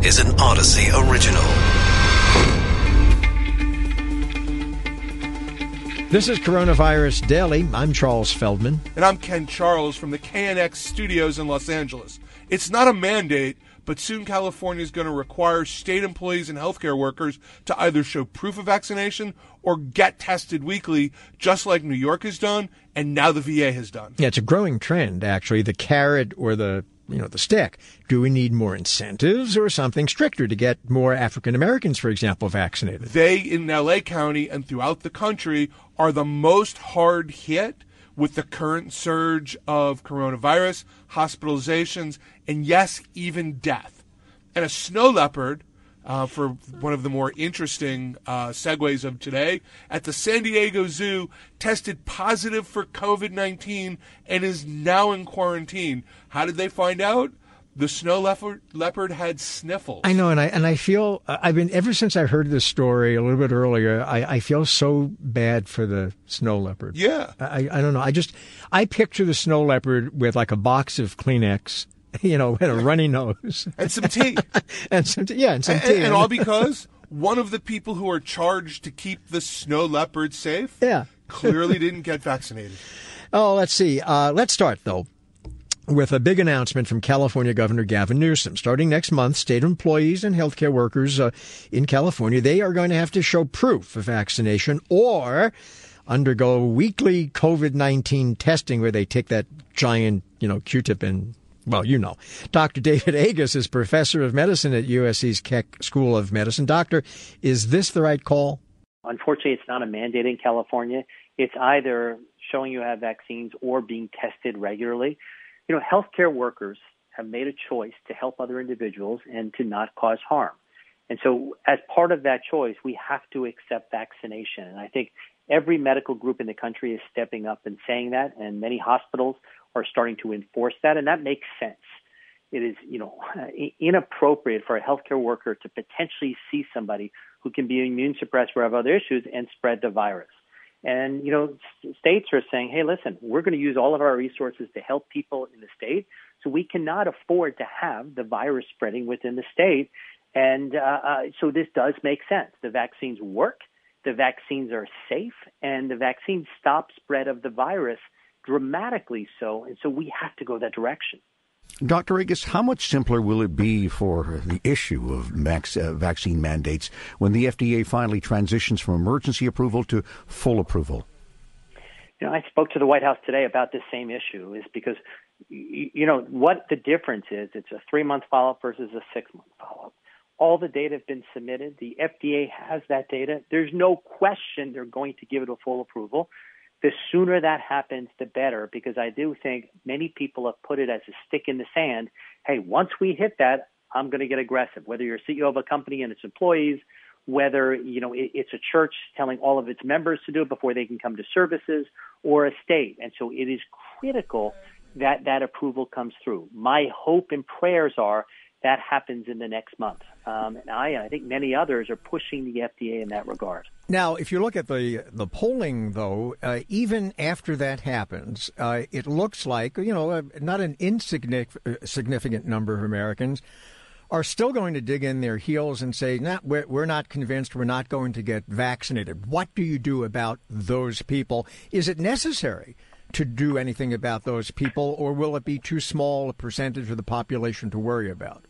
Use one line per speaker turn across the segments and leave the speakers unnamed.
This is an Audacy original.
This is Coronavirus Daily. I'm Charles Feldman.
And I'm Ken Charles from the KNX studios in Los Angeles. It's not a mandate, but soon California is going to require state employees and healthcare workers to either show proof of vaccination or get tested weekly, just like New York has done and now the VA has done.
Yeah, it's a growing trend, actually. The carrot or the you know, the stick. Do we need more incentives or something stricter to get more African Americans, for example, vaccinated?
They in LA County and throughout the country are the most hard hit with the current surge of coronavirus, hospitalizations, and yes, even death. And a snow leopard, uh, for one of the more interesting uh, segues of today, at the San Diego Zoo tested positive for COVID 19 and is now in quarantine. How did they find out? the snow leopard, leopard had sniffles.
I know, and I and I feel I've been ever since I heard this story a little bit earlier. I, I feel so bad for the snow leopard.
Yeah,
I I don't know. I just I picture the snow leopard with like a box of Kleenex, you know, and a runny nose
and some tea,
and some tea, yeah, and some
and,
tea,
and, and all because one of the people who are charged to keep the snow leopard safe,
yeah,
clearly didn't get vaccinated.
Oh, let's see. Uh, let's start though with a big announcement from California Governor Gavin Newsom. Starting next month, state employees and healthcare workers uh, in California, they are going to have to show proof of vaccination or undergo weekly COVID-19 testing where they take that giant, you know, Q-tip and well, you know. Dr. David Agus is professor of medicine at USC's Keck School of Medicine. Doctor, is this the right call?
Unfortunately, it's not a mandate in California. It's either showing you have vaccines or being tested regularly. You know, healthcare workers have made a choice to help other individuals and to not cause harm. And so, as part of that choice, we have to accept vaccination. And I think every medical group in the country is stepping up and saying that, and many hospitals are starting to enforce that, and that makes sense. It is, you know, inappropriate for a healthcare worker to potentially see somebody who can be immune suppressed or have other issues and spread the virus. And, you know, states are saying, hey, listen, we're going to use all of our resources to help people in the state. So we cannot afford to have the virus spreading within the state. And uh, uh, so this does make sense. The vaccines work, the vaccines are safe, and the vaccines stop spread of the virus dramatically so. And so we have to go that direction.
Dr. Agus, how much simpler will it be for the issue of max, uh, vaccine mandates when the FDA finally transitions from emergency approval to full approval?
You know, I spoke to the White House today about this same issue, is because you know what the difference is. It's a three month follow up versus a six month follow up. All the data have been submitted. The FDA has that data. There's no question they're going to give it a full approval the sooner that happens, the better, because I do think many people have put it as a stick in the sand. Hey, once we hit that, I'm going to get aggressive. Whether you're CEO of a company and its employees, whether you know it's a church telling all of its members to do it before they can come to services, or a state, and so it is critical that that approval comes through. My hope and prayers are that happens in the next month. Um, and I, I think many others are pushing the FDA in that regard.
Now, if you look at the the polling, though, uh, even after that happens, uh, it looks like you know uh, not an insignificant uh, number of Americans are still going to dig in their heels and say, nah, we're, we're not convinced, we're not going to get vaccinated. What do you do about those people? Is it necessary to do anything about those people, or will it be too small a percentage of the population to worry about?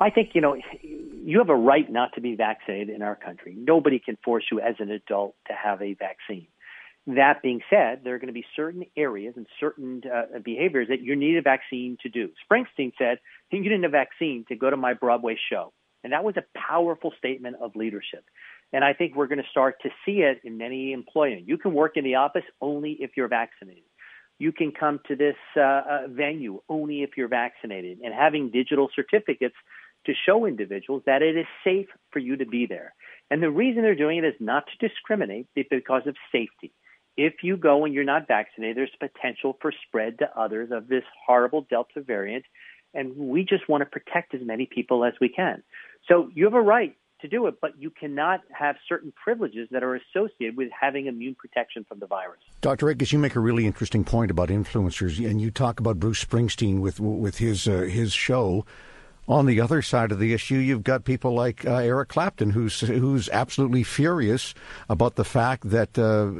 I think, you know, you have a right not to be vaccinated in our country. Nobody can force you as an adult to have a vaccine. That being said, there are going to be certain areas and certain uh, behaviors that you need a vaccine to do. Springsteen said, you need a vaccine to go to my Broadway show. And that was a powerful statement of leadership. And I think we're going to start to see it in many employment. You can work in the office only if you're vaccinated. You can come to this uh, uh, venue only if you're vaccinated. And having digital certificates to show individuals that it is safe for you to be there. And the reason they're doing it is not to discriminate, it's because of safety. If you go and you're not vaccinated, there's potential for spread to others of this horrible Delta variant. And we just want to protect as many people as we can. So you have a right to do it, but you cannot have certain privileges that are associated with having immune protection from the virus.
Dr. Agus, you make a really interesting point about influencers, and you talk about Bruce Springsteen with with his uh, his show On the other side of the issue, you've got people like uh, Eric Clapton, who's who's absolutely furious about the fact that uh,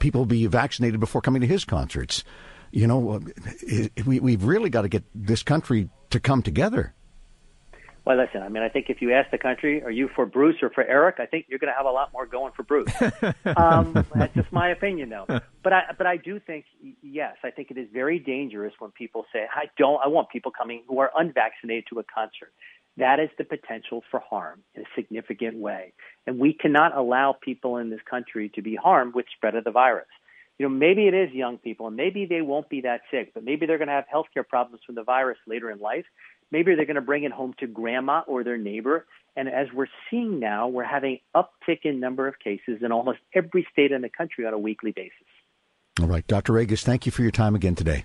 people be vaccinated before coming to his concerts. You know, uh, we, we've really got to get this country to come together.
Well, listen, I mean, I think if you ask the country, are you for Bruce or for Eric? I think you're going to have a lot more going for Bruce. um, that's just my opinion, though. But I, but I do think, yes, I think it is very dangerous when people say, I don't, I want people coming who are unvaccinated to a concert. That is the potential for harm in a significant way. And we cannot allow people in this country to be harmed with spread of the virus. You know, maybe it is young people and maybe they won't be that sick, but maybe they're going to have healthcare problems from the virus later in life. Maybe they're going to bring it home to grandma or their neighbor. And as we're seeing now, we're having uptick in number of cases in almost every state in the country on a weekly basis.
All right, Dr. Agus, thank you for your time again today.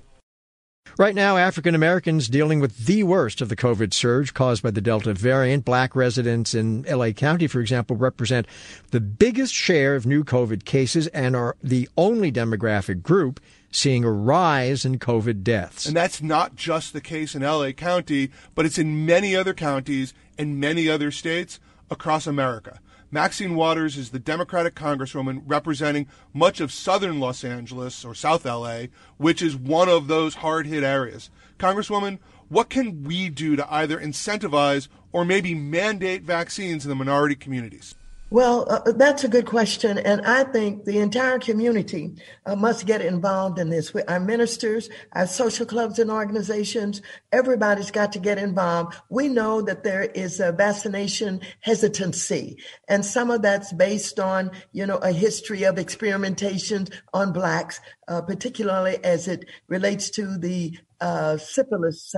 Right now, African Americans dealing with the worst of the COVID surge caused by the Delta variant. Black residents in LA County, for example, represent the biggest share of new COVID cases and are the only demographic group seeing a rise in COVID deaths.
And that's not just the case in LA County, but it's in many other counties and many other states across America. Maxine Waters is the Democratic Congresswoman representing much of southern Los Angeles or South LA, which is one of those hard hit areas. Congresswoman, what can we do to either incentivize or maybe mandate vaccines in the minority communities?
Well, uh, uh, that's a good question. And I think the entire community uh, must get involved in this. We, Our ministers, our social clubs and organizations, everybody's got to get involved. We know that there is a vaccination hesitancy. And some of that's based on, you know, a history of experimentation on blacks, uh, particularly as it relates to the uh, syphilis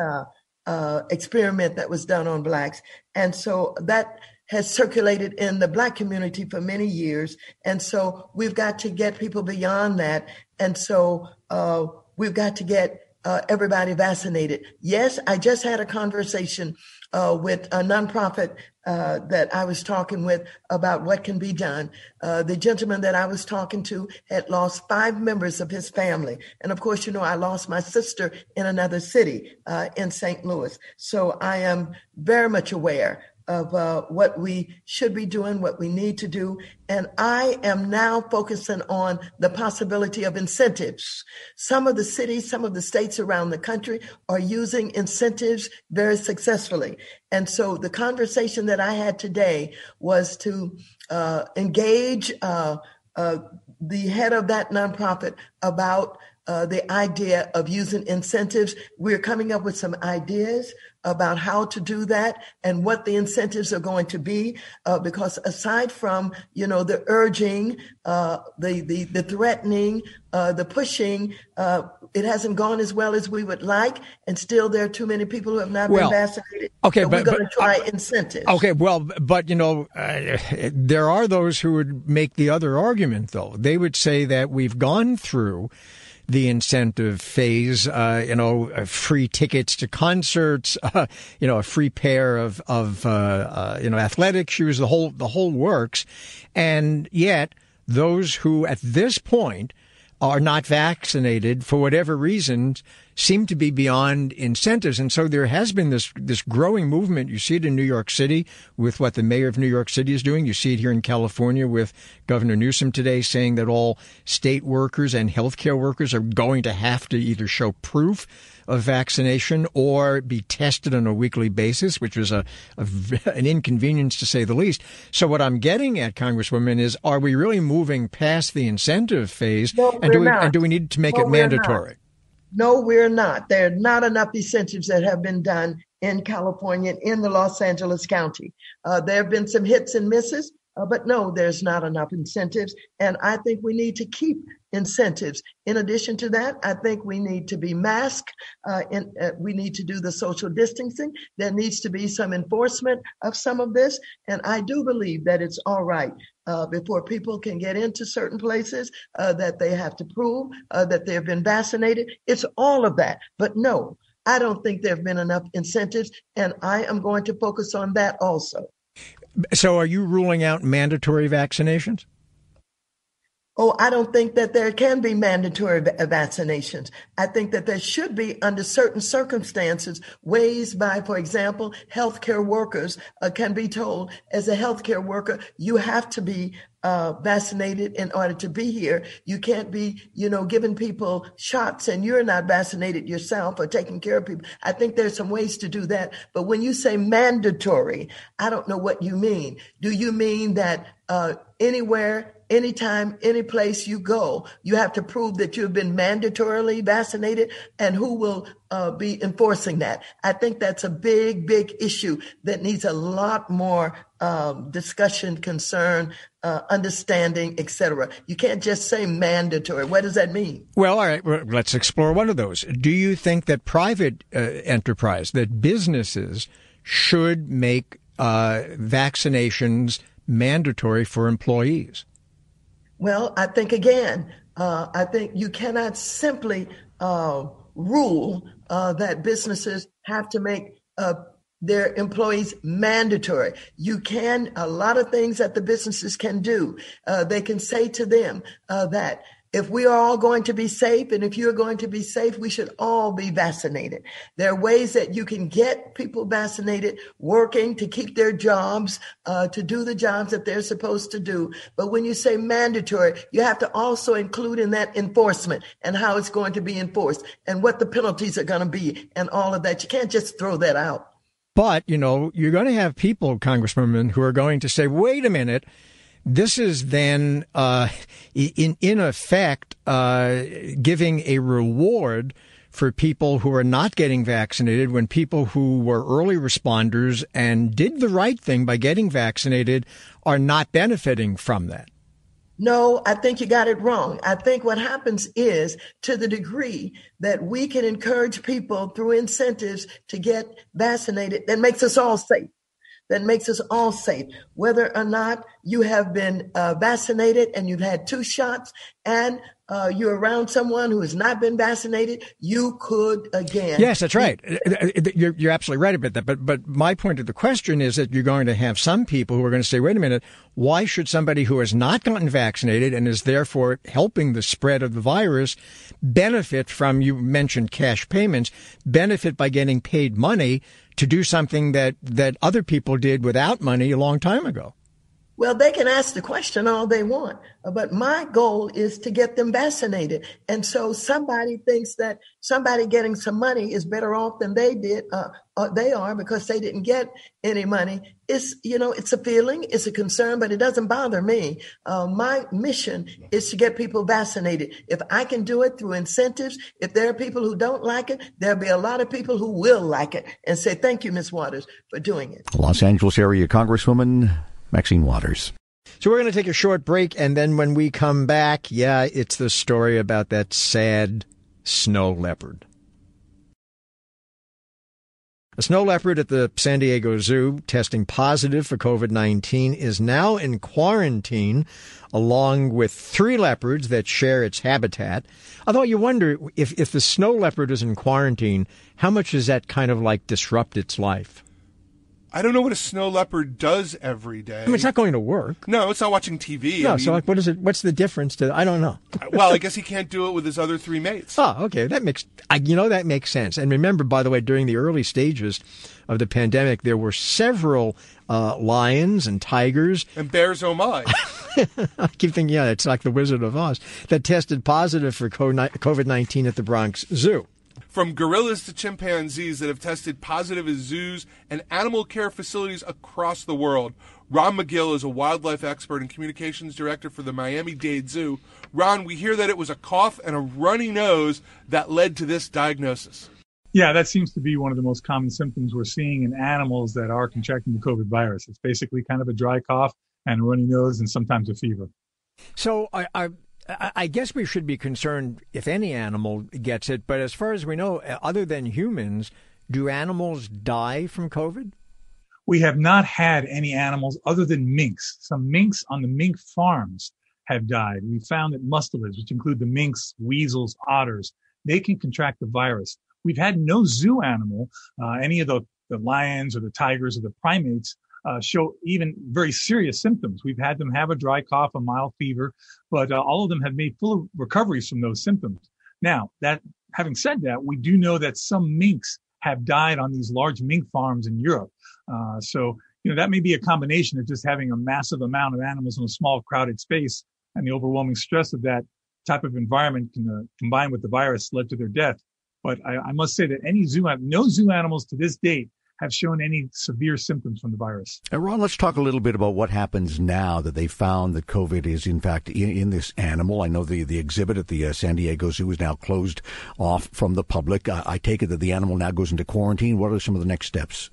uh, experiment that was done on blacks. And so that has circulated in the black community for many years. And so we've got to get people beyond that. And so uh, we've got to get uh, everybody vaccinated. Yes, I just had a conversation uh, with a nonprofit uh, that I was talking with about what can be done. Uh, the gentleman that I was talking to had lost five members of his family. And of course, you know, I lost my sister in another city uh, in St. Louis. So I am very much aware of uh, what we should be doing, what we need to do. And I am now focusing on the possibility of incentives. Some of the cities, some of the states around the country are using incentives very successfully. And so the conversation that I had today was to uh, engage uh, uh the head of that nonprofit about uh, the idea of using incentives. We're coming up with some ideas about how to do that and what the incentives are going to be. Uh, because aside from, you know, the urging, uh, the, the, the threatening, uh, the pushing, uh, it hasn't gone as well as we would like. And still there are too many people who have not well, been vaccinated.
Okay.
So
but,
we're going
to
try incentives.
Okay. Well, but you know, uh, there are those who would make the other argument though. They would say that we've gone through the incentive phase. Uh, you know, uh, free tickets to concerts. Uh, you know, a free pair of of uh, uh, you know athletic shoes. The whole the whole works, and yet those who at this point are not vaccinated for whatever reasons seem to be beyond incentives. And so there has been this, this growing movement. You see it in New York City with what the mayor of New York City is doing. You see it here in California with Governor Newsom today saying that all state workers and healthcare workers are going to have to either show proof of vaccination or be tested on a weekly basis, which was a, a, an inconvenience to say the least. So what I'm getting at, Congresswoman, is are we really moving past the incentive phase,
no,
and do we
not.
and do we need to make
no,
it mandatory?
No, we're not. There are not enough incentives that have been done in California, in the Los Angeles County. Uh, there have been some hits and misses, uh, but no, there's not enough incentives. And I think we need to keep incentives. In addition to that, I think we need to be masked. Uh, uh, we need to do the social distancing. There needs to be some enforcement of some of this. And I do believe that it's all right uh, before people can get into certain places uh, that they have to prove uh, that they've been vaccinated. It's all of that. But no, I don't think there have been enough incentives. And I am going to focus on that also.
So, are you ruling out mandatory vaccinations?
Oh, I don't think that there can be mandatory vaccinations. I think that there should be, under certain circumstances, ways by, for example, healthcare workers uh, can be told, as a healthcare worker, you have to be uh, vaccinated in order to be here. You can't be, you know, giving people shots and you're not vaccinated yourself or taking care of people. I think there's some ways to do that. But when you say mandatory, I don't know what you mean. Do you mean that uh, anywhere anytime, any place you go, you have to prove that you've been mandatorily vaccinated and who will uh, be enforcing that. I think that's a big, big issue that needs a lot more um, discussion, concern, uh, understanding, etc. You can't just say mandatory. What does that mean?
Well, all right, well, let's explore one of those. Do you think that private uh, enterprise, that businesses should make uh, vaccinations mandatory for employees?
Well, I think again, uh, I think you cannot simply uh, rule uh, that businesses have to make uh, their employees mandatory. You can, a lot of things that the businesses can do. Uh, they can say to them uh, that if we are all going to be safe and if you're going to be safe, we should all be vaccinated. There are ways that you can get people vaccinated, working to keep their jobs, uh, to do the jobs that they're supposed to do. But when you say mandatory, you have to also include in that enforcement and how it's going to be enforced and what the penalties are going to be and all of that. You can't just throw that out.
But, you know, you're going to have people, Congresswoman, who are going to say, wait a minute, this is then, uh, in in effect, uh, giving a reward for people who are not getting vaccinated when people who were early responders and did the right thing by getting vaccinated are not benefiting from that.
No, I think you got it wrong. I think what happens is to the degree that we can encourage people through incentives to get vaccinated, that makes us all safe that makes us all safe, whether or not you have been uh, vaccinated and you've had two shots and uh, you're around someone who has not been vaccinated, you could again.
Yes, that's right. Uh, uh, uh, you're, you're absolutely right about that. But but my point of the question is that you're going to have some people who are going to say, wait a minute, why should somebody who has not gotten vaccinated and is therefore helping the spread of the virus benefit from, you mentioned cash payments, benefit by getting paid money to do something that, that other people did without money a long time ago?
Well, they can ask the question all they want, but my goal is to get them vaccinated. And so somebody thinks that somebody getting some money is better off than they did, uh, uh, they are because they didn't get any money. It's, you know, it's a feeling, it's a concern, but it doesn't bother me. Uh, my mission is to get people vaccinated. If I can do it through incentives, if there are people who don't like it, there'll be a lot of people who will like it and say, thank you, Ms. Waters, for doing it.
Los Angeles area Congresswoman Maxine Waters.
So we're going to take a short break, and then when we come back, yeah, it's the story about that sad snow leopard. A snow leopard at the San Diego Zoo testing positive for COVID 19 is now in quarantine along with three leopards that share its habitat. Although you wonder if, if the snow leopard is in quarantine, how much does that kind of like disrupt its life?
I don't know what a snow leopard does every day.
I mean, it's not going to work.
No, it's not watching TV.
No, I mean, so like, what is it? What's the difference to? I don't know.
well, I guess he can't do it with his other three mates.
Oh, okay, that makes you know that makes sense. And remember, by the way, during the early stages of the pandemic, there were several uh, lions and tigers
and bears. Oh my!
I keep thinking, yeah, it's like the Wizard of Oz that tested positive for COVID nineteen at the Bronx Zoo
from gorillas to chimpanzees that have tested positive at zoos and animal care facilities across the world. Ron Magill is a wildlife expert and communications director for the Miami Dade Zoo. Ron, we hear that it was a cough and a runny nose that led to this diagnosis.
Yeah, that seems to be one of the most common symptoms we're seeing in animals that are contracting the COVID virus. It's basically kind of a dry cough and a runny nose and sometimes a fever.
So, I, are, I guess we should be concerned if any animal gets it, but as far as we know, uh, other than humans, do animals die from COVID?
We have not had any animals other than minks. Some minks on the mink farms have died. We found that mustelids, which include the minks, weasels, otters, they can contract the virus. We've had no zoo animal, uh, any of the, the lions or the tigers or the primates uh, show even very serious symptoms. We've had them have a dry cough, a mild fever, but uh, all of them have made full recoveries from those symptoms. Now, that having said that, we do know that some minks have died on these large mink farms in Europe. Uh, so, you know, that may be a combination of just having a massive amount of animals in a small crowded space and the overwhelming stress of that type of environment can, uh, combined with the virus led to their death. But I, I must say that any zoo, no zoo animals to this date have shown any severe symptoms from the virus.
And Ron, let's talk a little bit about what happens now that they found that COVID is in fact in, in this animal. I know the, the exhibit at the uh, San Diego Zoo is now closed off from the public. I, I take it that the animal now goes into quarantine. What are some of the next steps?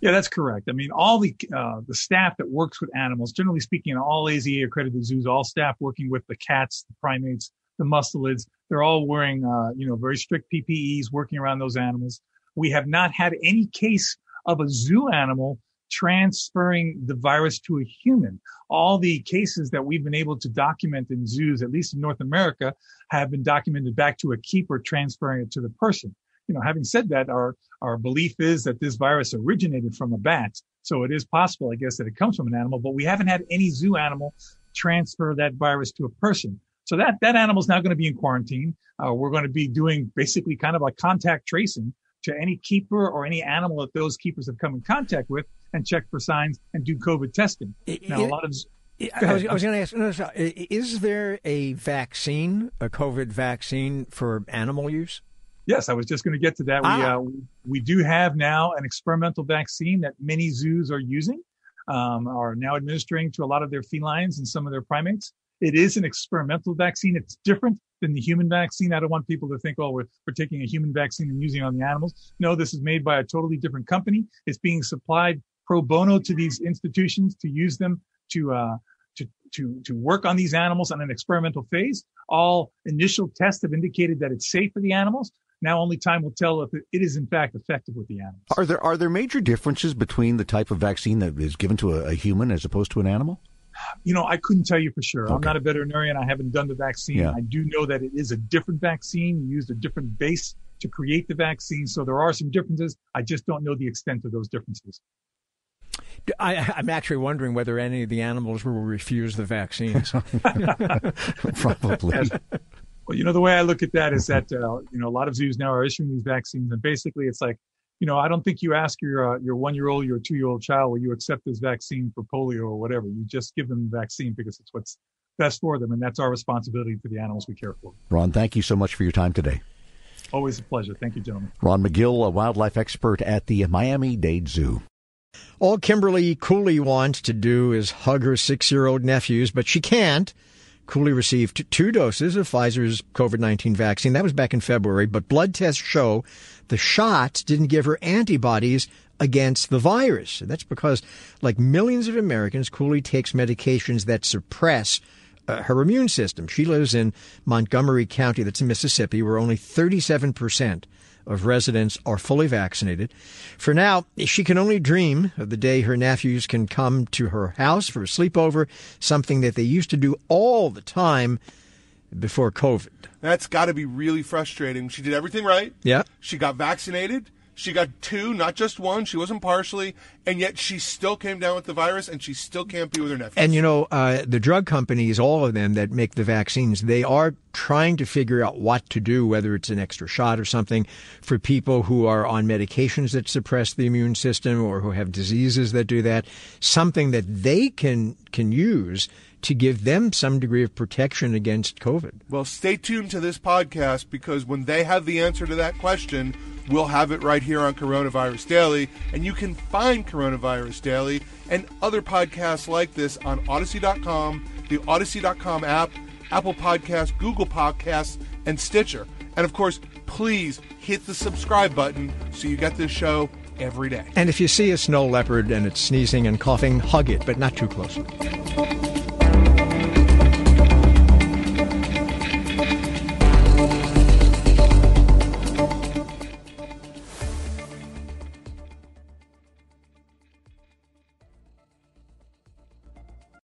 Yeah, that's correct. I mean, all the uh, the staff that works with animals, generally speaking, in all AZA accredited zoos, all staff working with the cats, the primates, the mustelids, they're all wearing, uh, you know, very strict PPEs, working around those animals. We have not had any case of a zoo animal transferring the virus to a human. All the cases that we've been able to document in zoos, at least in North America, have been documented back to a keeper transferring it to the person. You know, having said that, our, our belief is that this virus originated from a bat. So it is possible, I guess, that it comes from an animal, but we haven't had any zoo animal transfer that virus to a person. So that, that animal is now going to be in quarantine. Uh, we're going to be doing basically kind of like contact tracing to any keeper or any animal that those keepers have come in contact with and check for signs and do COVID testing. Now, a lot of
I was, was, going to ask, is there a vaccine, a COVID vaccine for animal use?
Yes, I was just going to get to that. Ah. We, uh, we do have now an experimental vaccine that many zoos are using, um, are now administering to a lot of their felines and some of their primates. It is an experimental vaccine. It's different than the human vaccine. I don't want people to think, oh, we're, we're taking a human vaccine and using it on the animals. No, this is made by a totally different company. It's being supplied pro bono to these institutions to use them to, uh, to, to, to work on these animals on an experimental phase. All initial tests have indicated that it's safe for the animals. Now only time will tell if it is in fact effective with the animals.
Are there are there major differences between the type of vaccine that is given to a, a human as opposed to an animal?
You know, I couldn't tell you for sure. Okay. I'm not a veterinarian. I haven't done the vaccine. Yeah. I do know that it is a different vaccine. You used a different base to create the vaccine. So there are some differences. I just don't know the extent of those differences.
I, am actually wondering whether any of the animals will refuse the vaccines.
Probably. As,
well, you know, the way I look at that is that, uh, you know, a lot of zoos now are issuing these vaccines and basically it's like, you know, I don't think you ask your uh, your one year old, your two year old child, will you accept this vaccine for polio or whatever? You just give them the vaccine because it's what's best for them, and that's our responsibility for the animals we care for.
Ron, thank you so much for your time today.
Always a pleasure. Thank you, gentlemen.
Ron Magill, a wildlife expert at the Miami Dade Zoo.
All Kimberly Cooley wants to do is hug her six year old nephews, but she can't. Cooley received two doses of Pfizer's COVID 19 vaccine. That was back in February, but blood tests show the shots didn't give her antibodies against the virus. That's because, like millions of Americans, Cooley takes medications that suppress uh, her immune system. She lives in Montgomery County, that's in Mississippi, where only 37% of residents are fully vaccinated. For now, she can only dream of the day her nephews can come to her house for a sleepover, something that they used to do all the time before COVID.
That's got to be really frustrating. She did everything right.
Yeah.
She got vaccinated. She got two, not just one. She wasn't partially, and yet she still came down with the virus, and she still can't be with her nephew.
And you know, uh, the drug companies, all of them that make the vaccines, they are trying to figure out what to do, whether it's an extra shot or something, for people who are on medications that suppress the immune system or who have diseases that do that. Something that they can can use to give them some degree of protection against COVID.
Well, stay tuned to this podcast because when they have the answer to that question, we'll have it right here on Coronavirus Daily. And you can find Coronavirus Daily and other podcasts like this on Audacy.com, the Audacy.com app, Apple Podcasts, Google Podcasts, and Stitcher. And of course, please hit the subscribe button so you get this show every day.
And if you see a snow leopard and it's sneezing and coughing, hug it, but not too close.